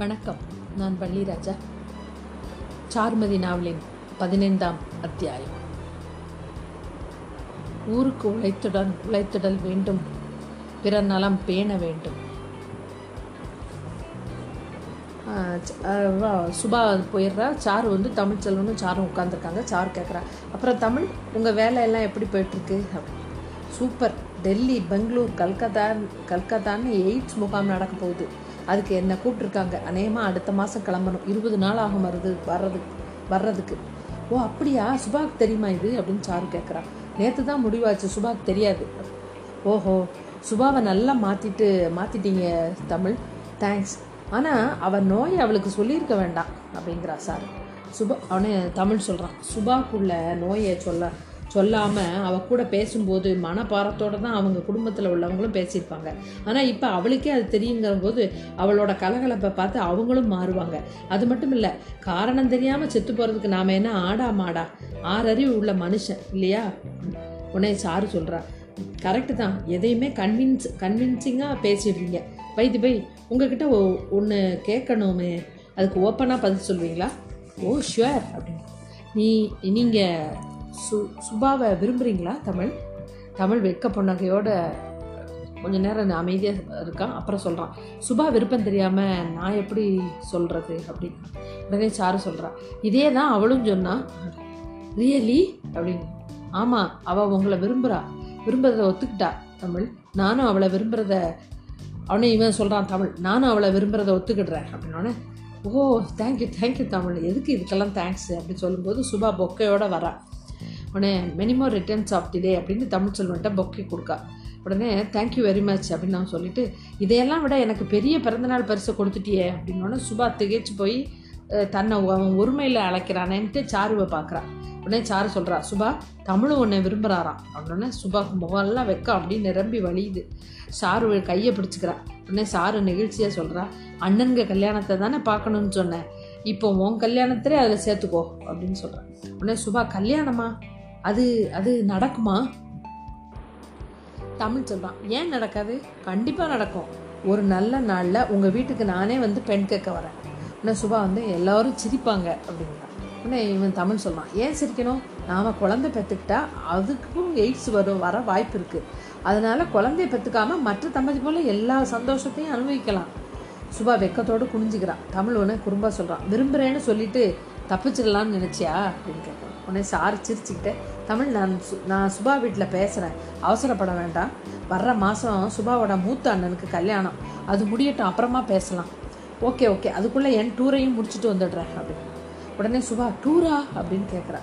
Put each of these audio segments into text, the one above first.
வணக்கம். நான் பள்ளிராஜா சார்மதி நாவலின் பதினைந்தாம் அத்தியாயம். ஊருக்கு உழைத்துடன் உழைத்துடல் வேண்டும். பிற நலம் பேண வேண்டும். சுபா போயிடுறா. சார் வந்து தமிழ் செல்வனும் சாரும் உட்காந்துருக்காங்க சார் கேட்குறா அப்புறம் தமிழ் உங்கள் வேலையெல்லாம் எப்படி போயிட்டுருக்கு? சூப்பர். டெல்லி பெங்களூர் கல்கத்தா கல்கத்தான்னு எய்ட்ஸ் முகாம் நடக்க போகுது. அதுக்கு என்னை கூப்பிட்ருக்காங்க அநேகமாக அடுத்த மாதம் கிளம்பணும். இருபது நாள் ஆகும் வருது வர்றதுக்கு வர்றதுக்கு. ஓ அப்படியா? சுபாக் தெரியுமா இது? அப்படின்னு சாரு கேட்குறா நேற்று தான் முடிவாச்சு. சுபாக் தெரியாது. ஓஹோ சுபாவை நல்லா மாற்றிட்டு மாற்றிட்டீங்க தமிழ். தேங்க்ஸ் ஆனால் அவன் நோயை அவளுக்கு சொல்லியிருக்க வேண்டாம் அப்படிங்கிறா சார். சுபா அவனே தமிழ் சொல்கிறான் சுபாக்குள்ள நோயை சொல்ல சொல்லாமல் அவள் கூட பேசும்போது மனப்பாரத்தோடு தான் அவங்க குடும்பத்தில் உள்ளவங்களும் பேசியிருப்பாங்க. ஆனால் இப்போ அவளுக்கே அது தெரியுங்கிற போது அவளோட கலகலப்பை பார்த்து அவங்களும் மாறுவாங்க. அது மட்டும் இல்லை காரணம் தெரியாமல் செத்து போகிறதுக்கு நாம் என்ன ஆடா மாடா? ஆறறிவு உள்ள மனுஷன் இல்லையா? உன்னை சாரு சொல்கிறா கரெக்டு தான். எதையுமே கன்வின்ஸ் கன்வின்சிங்காக பேசிடுறீங்க. வைத்து பை உங்ககிட்ட ஒன்று கேட்கணுமே. அதுக்கு ஓப்பனாக பதில் சொல்வீங்களா? ஓ ஷுவர் அப்படின்னு நீ நீங்கள் சு சுபாவை விரும்புகிறீங்களா தமிழ்? தமிழ் வெக்க புன்னகையோட கொஞ்சம் நேரம் அமைதியாக இருக்கான். அப்புறம் சொல்கிறான் சுபா விருப்பம் தெரியாமல் நான் எப்படி சொல்கிறது அப்படின்னு. உடனே சாரு சொல்கிறான் இதே தான் அவளும் சொன்னான் ரியலி அப்படின்னு. ஆமாம் அவள் உங்களை விரும்புகிறா விரும்புறத ஒத்துக்கிட்டா தமிழ். நானும் அவளை விரும்புகிறத அவனே இவன் சொல்கிறான் தமிழ். நானும் அவளை விரும்புகிறத ஒத்துக்கிடுறேன். அப்படின்னோடனே ஓ தேங்க்யூ தேங்க்யூ தமிழ். எதுக்கு இதுக்கெல்லாம் தேங்க்ஸ் அப்படின்னு சொல்லும்போது சுபா பொக்கையோடு வரா. உடனே many more returns of the day அப்படின்னு தமிழ் செல்வன்ட்ட பொக்கி கொடுக்கா. உடனே தேங்க்யூ வெரி மச் அப்படின்னு நான் சொல்லிட்டு இதையெல்லாம் விட எனக்கு பெரிய பிறந்தநாள் பரிசை கொடுத்துட்டியே அப்படின்னோடனே சுபா திகைச்சு போய் தன்னை அவன் உரிமையில் அழைக்கிறானேன்ட்டு சாருவை பார்க்குறான் உடனே சாரு சொல்கிறா சுபா தமிழும் உன்னை விரும்புகிறாராம் அப்படின்னே சுபா முகம்லாம் வெக்கம் அப்படின்னு நிரம்பி வழியுது. சாரு கையை பிடிச்சிக்கிறா. உடனே சாரு நெகிழ்ச்சியாக சொல்கிறா அண்ணனுங்க கல்யாணத்தை தானே பார்க்கணும்னு சொன்னேன். இப்போ உன் கல்யாணத்திலே அதில் சேர்த்துக்கோ அப்படின்னு சொல்கிறேன் உடனே சுபா கல்யாணமா? அது அது நடக்குமா? தமிழ் சொல்கிறான் ஏன் நடக்காது? கண்டிப்பாக நடக்கும். ஒரு நல்ல நாளில் உங்கள் வீட்டுக்கு நானே வந்து பெண் கேட்க வரேன். உடனே சுபா வந்து எல்லாரும் சிரிப்பாங்க அப்படிங்கிறான் உடனே இவன் தமிழ் சொல்கிறான் ஏன் சிரிக்கணும்? நாம் குழந்தை பெற்றுக்கிட்டா அதுக்கும் எய்ட்ஸ் வரும் வர வாய்ப்பு இருக்குது அதனால குழந்தைய பெற்றுக்காமல் மற்ற தம்பதி போல எல்லா சந்தோஷத்தையும் அனுபவிக்கலாம். சுபா வெக்கத்தோடு குனிஞ்சுக்கிறான் தமிழ் ஒன்று குறும்பா சொல்கிறான் விரும்புகிறேன்னு சொல்லிட்டு தப்பிச்சிடலாம்னு நினச்சியா? அப்படின்னு கேட்குறான் உடனே சார் சிரிச்சுக்கிட்டு தமிழ் நான் சு நான் சுபா வீட்டில் பேசுகிறேன் அவசரப்பட வேண்டாம். வர்ற மாதம் சுபாவோட மூத்த அண்ணனுக்கு கல்யாணம். அது முடியட்டும் அப்புறமா பேசலாம். Okay okay. அதுக்குள்ளே என் டூரையும் முடிச்சுட்டு வந்துடுறேன் அப்படின்னு. உடனே சுபா டூரா? அப்படின்னு கேட்குறா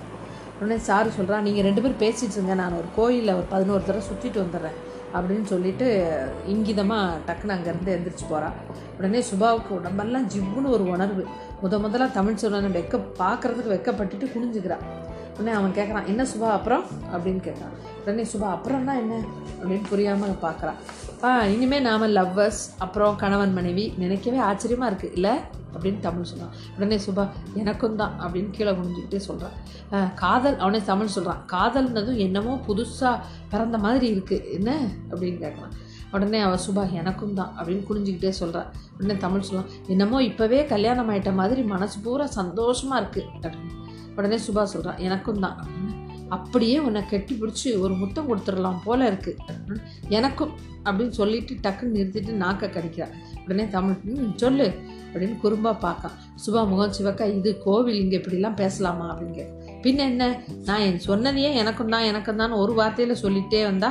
உடனே சாரு சொல்கிறா நீங்கள் ரெண்டு பேரும் பேசிட்டு இருங்க. நான் ஒரு கோயிலில் ஒரு பதினோரு தடவை சுற்றிட்டு வந்துடுறேன். அப்படின்னு சொல்லிட்டு இங்கிதமாக டக்குன்னு அங்கேருந்து எந்திரிச்சு போகிறா உடனே சுபாவுக்கு உடம்பெல்லாம் ஜிவ்வுன்னு ஒரு உணர்வு. முத முதல்ல தமிழ் சொல்லனை வெக்க பார்க்குறதுக்கு வெக்கப்பட்டுட்டு குனிஞ்சுக்கிறான் உடனே அவன் கேட்குறான் என்ன சுபா அப்புறம்? அப்படின்னு கேட்குறான் உடனே சுபா அப்புறம்னா என்ன? அப்படின்னு புரியாமல் பார்க்குறான் ஆ இனிமேல் நாம் லவ்வர்ஸ் அப்புறம் கணவன் மனைவி நினைக்கவே ஆச்சரியமாக இருக்குது இல்லை அப்படின்னு தமிழ் சொன்னான் உடனே சுபா எனக்கும் தான் அப்படின்னு கீழே குனிஞ்சுக்கிட்டே சொல்கிறான் காதல் அவனே தமிழ் சொல்கிறான் காதல்னதும் என்னமோ புதுசாக பிறந்த மாதிரி இருக்குது என்ன? அப்படின்னு கேட்குறான் உடனே அவள் சுபா எனக்கும் தான் அப்படின்னு குனிஞ்சிக்கிட்டே சொல்கிறான் உடனே தமிழ் சொல்லலாம் என்னமோ இப்போவே கல்யாணம் ஆயிட்ட மாதிரி மனசு பூரா சந்தோஷமாக இருக்குது உடனே சுபா சொல்கிறான் எனக்கும் தான் அப்படின்னு. அப்படியே உன்னை கெட்டி பிடிச்சி ஒரு முத்தம் கொடுத்துடலாம் போல இருக்குது எனக்கும் அப்படின்னு சொல்லிட்டு டக்குன்னு நிறுத்திட்டு நாக்க கடிக்கிறான். உடனே தமிழ் ம் சொல்லு அப்படின்னு குறும்பா பார்க்கான் சுபா முகம் சிவக்கா இது கோவில் இங்கே இப்படிலாம் பேசலாமா? அப்படிங்க பின்ன என்ன? நான் என் சொன்னதையே எனக்கும் தான் எனக்கும் தான் ஒரு வார்த்தையில் சொல்லிட்டே வந்தா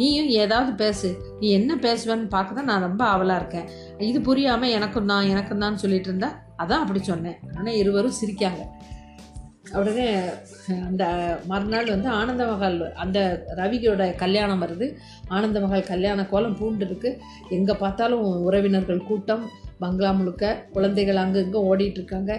நீயும் ஏதாவது பேசு. நீ என்ன பேசுவேன்னு பார்க்க தான் நான் ரொம்ப ஆவலாக இருக்கேன். இது புரியாமல் எனக்கும் தான் எனக்கும் தான் சொல்லிட்டு இருந்தா? அதான் அப்படி சொன்னேன். உடனே இருவரும் சிரிக்காங்க. உடனே அந்த மறுநாள் வந்து ஆனந்த மகால் அந்த ரவியோட கல்யாணம் வருது. ஆனந்த மகால் கல்யாண கோலம் பூண்டு இருக்குது எங்கே பார்த்தாலும் உறவினர்கள் கூட்டம் பங்களா முழுக்க குழந்தைகள் அங்கே இங்கே ஓடிட்டு இருக்காங்க.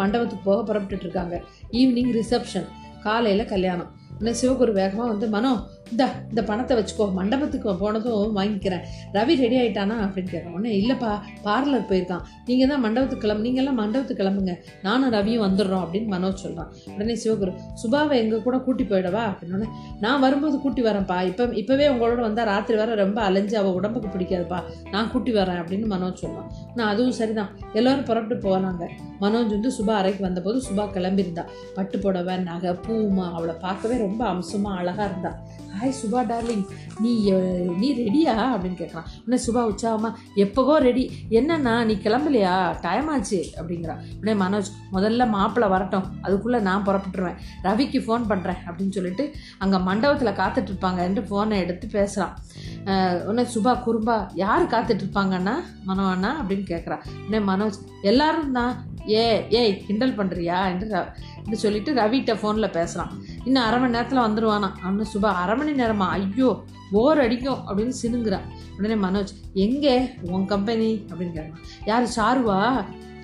மண்டபத்துக்கு போக புறப்பட்டுட்ருக்காங்க ஈவினிங் ரிசப்ஷன் காலையில் கல்யாணம். இன்னும் சிவகுரு வேகமாக வந்து மனோ இந்த இந்த பணத்தை வச்சுக்கோ மண்டபத்துக்கு போனதும் வாங்கிக்கிறேன். ரவி ரெடி ஆயிட்டானா? அப்படின்னு கேட்குறேன் உடனே இல்லைப்பா பார்லர் போயிருக்கான். நீங்கள் தான் மண்டபத்துக்கு கிளம்பு நீங்கள்லாம் மண்டபத்துக்கு கிளம்புங்க. நானும் ரவியும் வந்துடுறோம் அப்படின்னு மனோஜ் சொல்கிறான் உடனே சிவகுரு சுபாவை எங்கள் கூட கூட்டி போயிடவா? அப்படின்னு நான் வரும்போது கூட்டி வரேன்ப்பா. இப்போ இப்போவே உங்களோட வந்தால் ராத்திரி வர ரொம்ப அலைஞ்சு அவள் உடம்புக்கு பிடிக்காதுப்பா. நான் கூட்டி வரேன் அப்படின்னு மனோஜ் சொல்கிறான் நான் அதுவும் சரிதான். எல்லோரும் புறப்பட்டு போனாங்க. மனோஜ் வந்து சுபா அறைக்கு வந்தபோது சுபா கிளம்பியிருந்தா. பட்டு புடவை நகை பூமா அவளை பார்க்கவே ரொம்ப அம்சமாக அழகாக இருந்தாள் ஹாய் சுபா டார்லிங் நீ நீ ரெடியா அப்படின்னு கேட்குறான். உடனே சுபா உற்சாகமா எப்போவோ ரெடி என்னண்ணா நீ கிளம்பலையா? டைம் ஆச்சு. அப்படிங்கிறா. உடனே மனோஜ் முதல்ல மாப்பிள்ளை வரட்டும். அதுக்குள்ளே நான் புறப்பட்டுருவேன். ரவிக்கு ஃபோன் பண்ணுறேன் அப்படின்னு சொல்லிட்டு அங்கே மண்டபத்தில் காத்துட்டு இருப்பாங்கன்ட்டு ஃபோனை எடுத்து பேசுகிறான் உடனே சுபா குறும்பா யார் காத்துட்ருப்பாங்கன்னா இருப்பாங்கண்ணா மனோ அண்ணா? அப்படின்னு கேட்குறான் உடனே மனோஜ் எல்லாரும் தான். ஏ ஏய் கிண்டல் பண்ணுறியா என்று என்று சொல்லிட்டு ரவிகிட்ட ஃபோனில் பேசுகிறான் இன்னும் அரை மணி நேரத்தில் வந்துடுவானா அவனு சுபா அரை மணி நேரமா? ஐயோ போர் அடிக்கும் அப்படின்னு சினுங்கிறான் உடனே மனோஜ் எங்கே? உன் கம்பெனி அப்படின்னு கேட்குறான் யார்? சாருவா?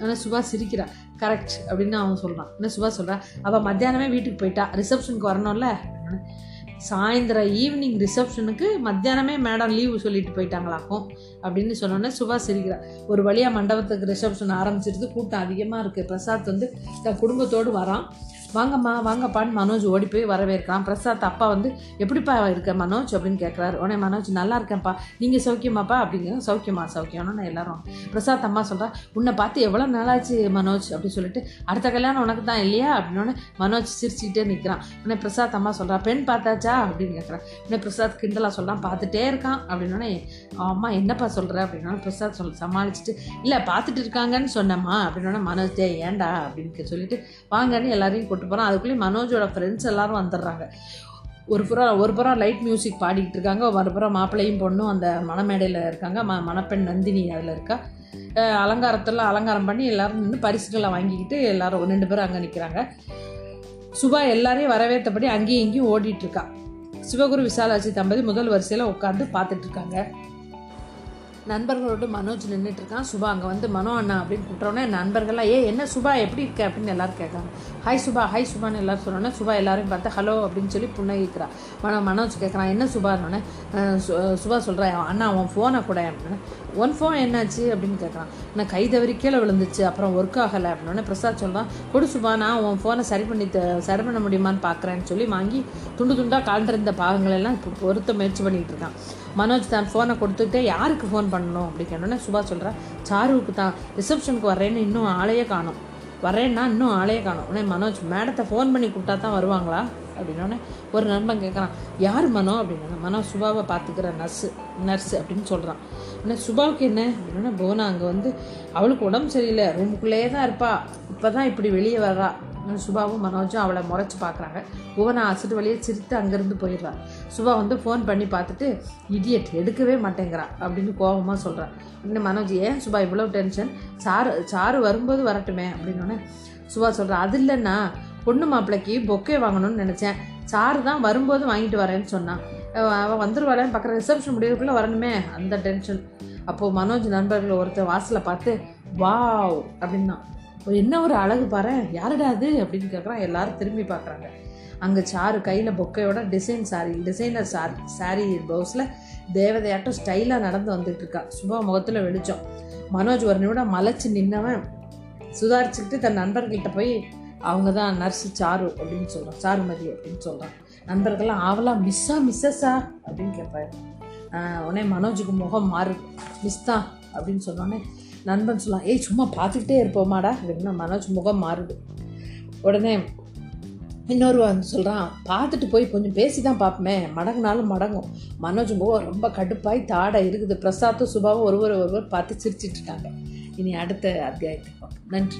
ஆனால் சுபா சிரிக்கிறா. கரெக்ட் அப்படின்னு அவன் சொல்கிறான் என்ன சுபா சொல்கிறா அவள் மத்தியானமே வீட்டுக்கு போயிட்டா. ரிசப்ஷனுக்கு வரணும்ல? சாயந்தரம் ஈவினிங் ரிசப்ஷனுக்கு மத்தியானமே மேடம் லீவு சொல்லிட்டு போயிட்டாங்களாக்கும் அப்படின்னு சொன்னோன்னே சுபா சிரிக்கிறா. ஒரு வழியாக மண்டபத்துக்கு ரிசப்ஷன் ஆரம்பிச்சிருது. கூட்டம் அதிகமாக இருக்குது பிரசாத் வந்து தன் குடும்பத்தோடு வரான். வாங்கம்மா வாங்கப்பான்னு மனோஜ் ஓடி போய் வரவேற்கிறான் பிரசாத் அப்பா வந்து எப்படிப்பா இருக்க மனோஜ்? அப்படின்னு கேட்குறாரு உடனே மனோஜ் நல்லா இருக்கேன்ப்பா. நீங்கள் சௌக்கியமாப்பா? அப்படிங்கிற சௌக்கியமா சௌக்கியம்னு எல்லாரும். பிரசாத் அம்மா சொல்கிறா உன்னை பார்த்து எவ்வளோ நாளாச்சு மனோஜ்? அப்படின்னு சொல்லிட்டு அடுத்த கல்யாணம் உனக்கு தான் இல்லையா? அப்படின்னு மனோஜ் சிரிச்சுக்கிட்டே நிற்கிறான் உடனே பிரசாத் அம்மா சொல்கிறா பெண் பார்த்தாச்சா? அப்படின்னு கேட்குறான் உடனே பிரசாத் கிண்டலாக சொல்கிறான் பார்த்துட்டே இருக்கான். அப்படின்னோடனே அம்மா என்னப்பா சொல்கிற அப்படின்னா பிரசாத் சொல் சமாளிச்சுட்டு இல்லை பார்த்துட்டு இருக்காங்கன்னு சொன்னம்மா. அப்படின்னோடனே மனோஜ் ஏன்டா? அப்படின்னு சொல்லிட்டு வாங்கன்னு எல்லாரையும் கூட்டு போகிறான் அதுக்குள்ளேயே மனோஜோட ஃப்ரெண்ட்ஸ் எல்லாரும் வந்துடுறாங்க. ஒரு புறம் ஒரு புறம் லைட் மியூசிக் பாடிக்கிட்டு இருக்காங்க. ஒரு மாப்பிள்ளையும் பொண்ணும் அந்த மணமேடையில் இருக்காங்க. ம மணப்பெண் நந்தினி அதில் இருக்கா. அலங்காரத்தில் அலங்காரம் பண்ணி எல்லாரும் நின்று பரிசுகளை வாங்கிக்கிட்டு எல்லாரும் ரெண்டு பேரும் அங்கே நிற்கிறாங்க சுபா எல்லாரையும் வரவேற்றபடி அங்கேயும் இங்கேயும் ஓடிட்டுருக்கா சிவகுரு விசாலாட்சி தம்பதி முதல் வரிசையில் உட்காந்து பார்த்துட்ருக்காங்க நண்பர்களோடு மனோஜ் நின்றுட்டு இருக்கான் சுபா அங்கே வந்து மனோ அண்ணா அப்படின்னு கூப்பிட்டோன்னே நண்பர்கள்லாம் ஏ என்ன சுபா? எப்படி இருக்க? அப்படின்னு எல்லாரும் கேட்காங்க ஹாய் சுபா ஹாய் சுபான்னு எல்லாரும் சொன்னோன்னே சுபா எல்லாரையும் பார்த்து ஹலோ அப்படின்னு சொல்லி புன்னகிக்கிறா. மனோ மனோஜ் கேட்குறான் என்ன சுபான்னொன்னே சு- சுபா சொல்கிறா அண்ணா உன் ஃபோனை கூட அப்படின்னு ஒன் ஃபோன் என்னாச்சு? அப்படின்னு கேட்குறான். நான் கை தவறி கீழே விழுந்துச்சு அப்புறம் ஒர்க் ஆகலை. அப்படின்னோடனே பிரசாத் சொல்கிறான் கொடு சுபா நான் உன் ஃபோனை சரி பண்ணி த- சரி பண்ண முடியுமான்னு பார்க்குறேன்னு சொல்லி வாங்கி துண்டு துண்டாக கலந்துருந்த பாகங்களெல்லாம் இப்போ பொருத்த முயற்சி பண்ணிகிட்டு இருக்கான். மனோஜ் தான் ஃபோனை கொடுத்துட்டு யாருக்கு ஃபோன் பண்ணணும் அப்படி கேட்டோன்னே சுபா சொல்கிறா சாருவுக்கு தான் ரிசப்ஷனுக்கு வரேன்னு இன்னும் ஆளையே காணும். வரேன்னா இன்னும் ஆளையே காணும். உடனே மனோஜ் மேடத்தை ஃபோன் பண்ணி கூப்பிட்டா தான் வருவாங்களா? அப்படின்னோடனே ஒரு நண்பன் கேட்குறான் யார் மனோ? அப்படின்னா மனோ சுபாவை பார்த்துக்கிற நர்ஸு நர்ஸு அப்படின்னு சொல்கிறான் உடனே சுபாவுக்கு என்ன? அப்படின்னா போனா அங்கே வந்து அவளுக்கு உடம்பு சரியில்லை. ரூமுக்குள்ளேயே தான் இருப்பா. இப்போ தான் இப்படி வெளியே வர்றா. சுபாவும் மனோஜும் அவளை முறைச்சி பார்க்குறாங்க. புவனா அசட்டு வழியே சிரித்து அங்கேருந்து போயிடுறான் சுபா வந்து ஃபோன் பண்ணி பார்த்துட்டு இடியட் எடுக்கவே மாட்டேங்கிறா அப்படின்னு கோபமாக சொல்கிறான் உடனே மனோஜ் ஏன் சுபா இவ்வளோ டென்ஷன் சாரு சாரு வரும்போது வரட்டுமே அப்படின்னோடனே சுபா சொல்கிறான் அது இல்லைன்னா பொண்ணு மாப்பிள்ளைக்கு பொக்கே வாங்கணும்னு நினச்சேன். சாரு தான் வரும்போது வாங்கிட்டு வரேன்னு சொன்னான். அவன் அவ வந்துருவாளேன்னு பார்க்குற ரிசப்ஷன் முடியறதுக்குள்ளே வரணுமே அந்த டென்ஷன் அப்போது மனோஜ் நண்பர்கள் ஒருத்தர் வாசலை பார்த்து வாவ் அப்படின்னா "ஓ, என்ன ஒரு அழகு பாரு யாருடா அது? அப்படின்னு கேட்குறான் எல்லாரும் திரும்பி பார்க்குறாங்க அங்கே சாரு கையில் பொக்கையோட design sorry designer sari sari ப்ளவுஸில் தேவதையாட்டம் ஸ்டைலாக நடந்து வந்துட்டு இருக்கா சுபா முகத்தில் வெளிச்சம். மனோஜ் ஒரு நிமிடம் மலைச்சு நின்னவன் சுதாரிச்சுக்கிட்டு தன் நண்பர்கிட்ட போய் அவங்க தான் நர்ஸு சாரு அப்படின்னு சொல்கிறான் சாருமதி அப்படின்னு சொல்கிறான் நண்பர்கள்லாம் ஆவலா மிஸ்ஸா மிஸ்ஸஸா அப்படின்னு கேட்பாரு. உடனே மனோஜுக்கு முகம் மாறுது மிஸ் தான் அப்படின்னு சொன்னோன்னே நண்பன் சொல்லலாம் ஏய் சும்மா பார்த்துக்கிட்டே இருப்போமாடா. அப்படின்னா மனோஜ் முகம் மாறுது. உடனே இன்னொரு வந்து சொல்கிறான் பார்த்துட்டு போய் கொஞ்சம் பேசி தான் பார்ப்போமே. மடங்குனாலும் மடங்கும். மனோஜ் முகம் ரொம்ப கடுப்பாய் தாடை இருக்குது. பிரசாத்தும் சுபாவும் ஒருவர் ஒருவர் பார்த்து சிரிச்சிட்டு இருக்காங்க. இனி அடுத்த அத்தியாயத்துக்கு நன்றி.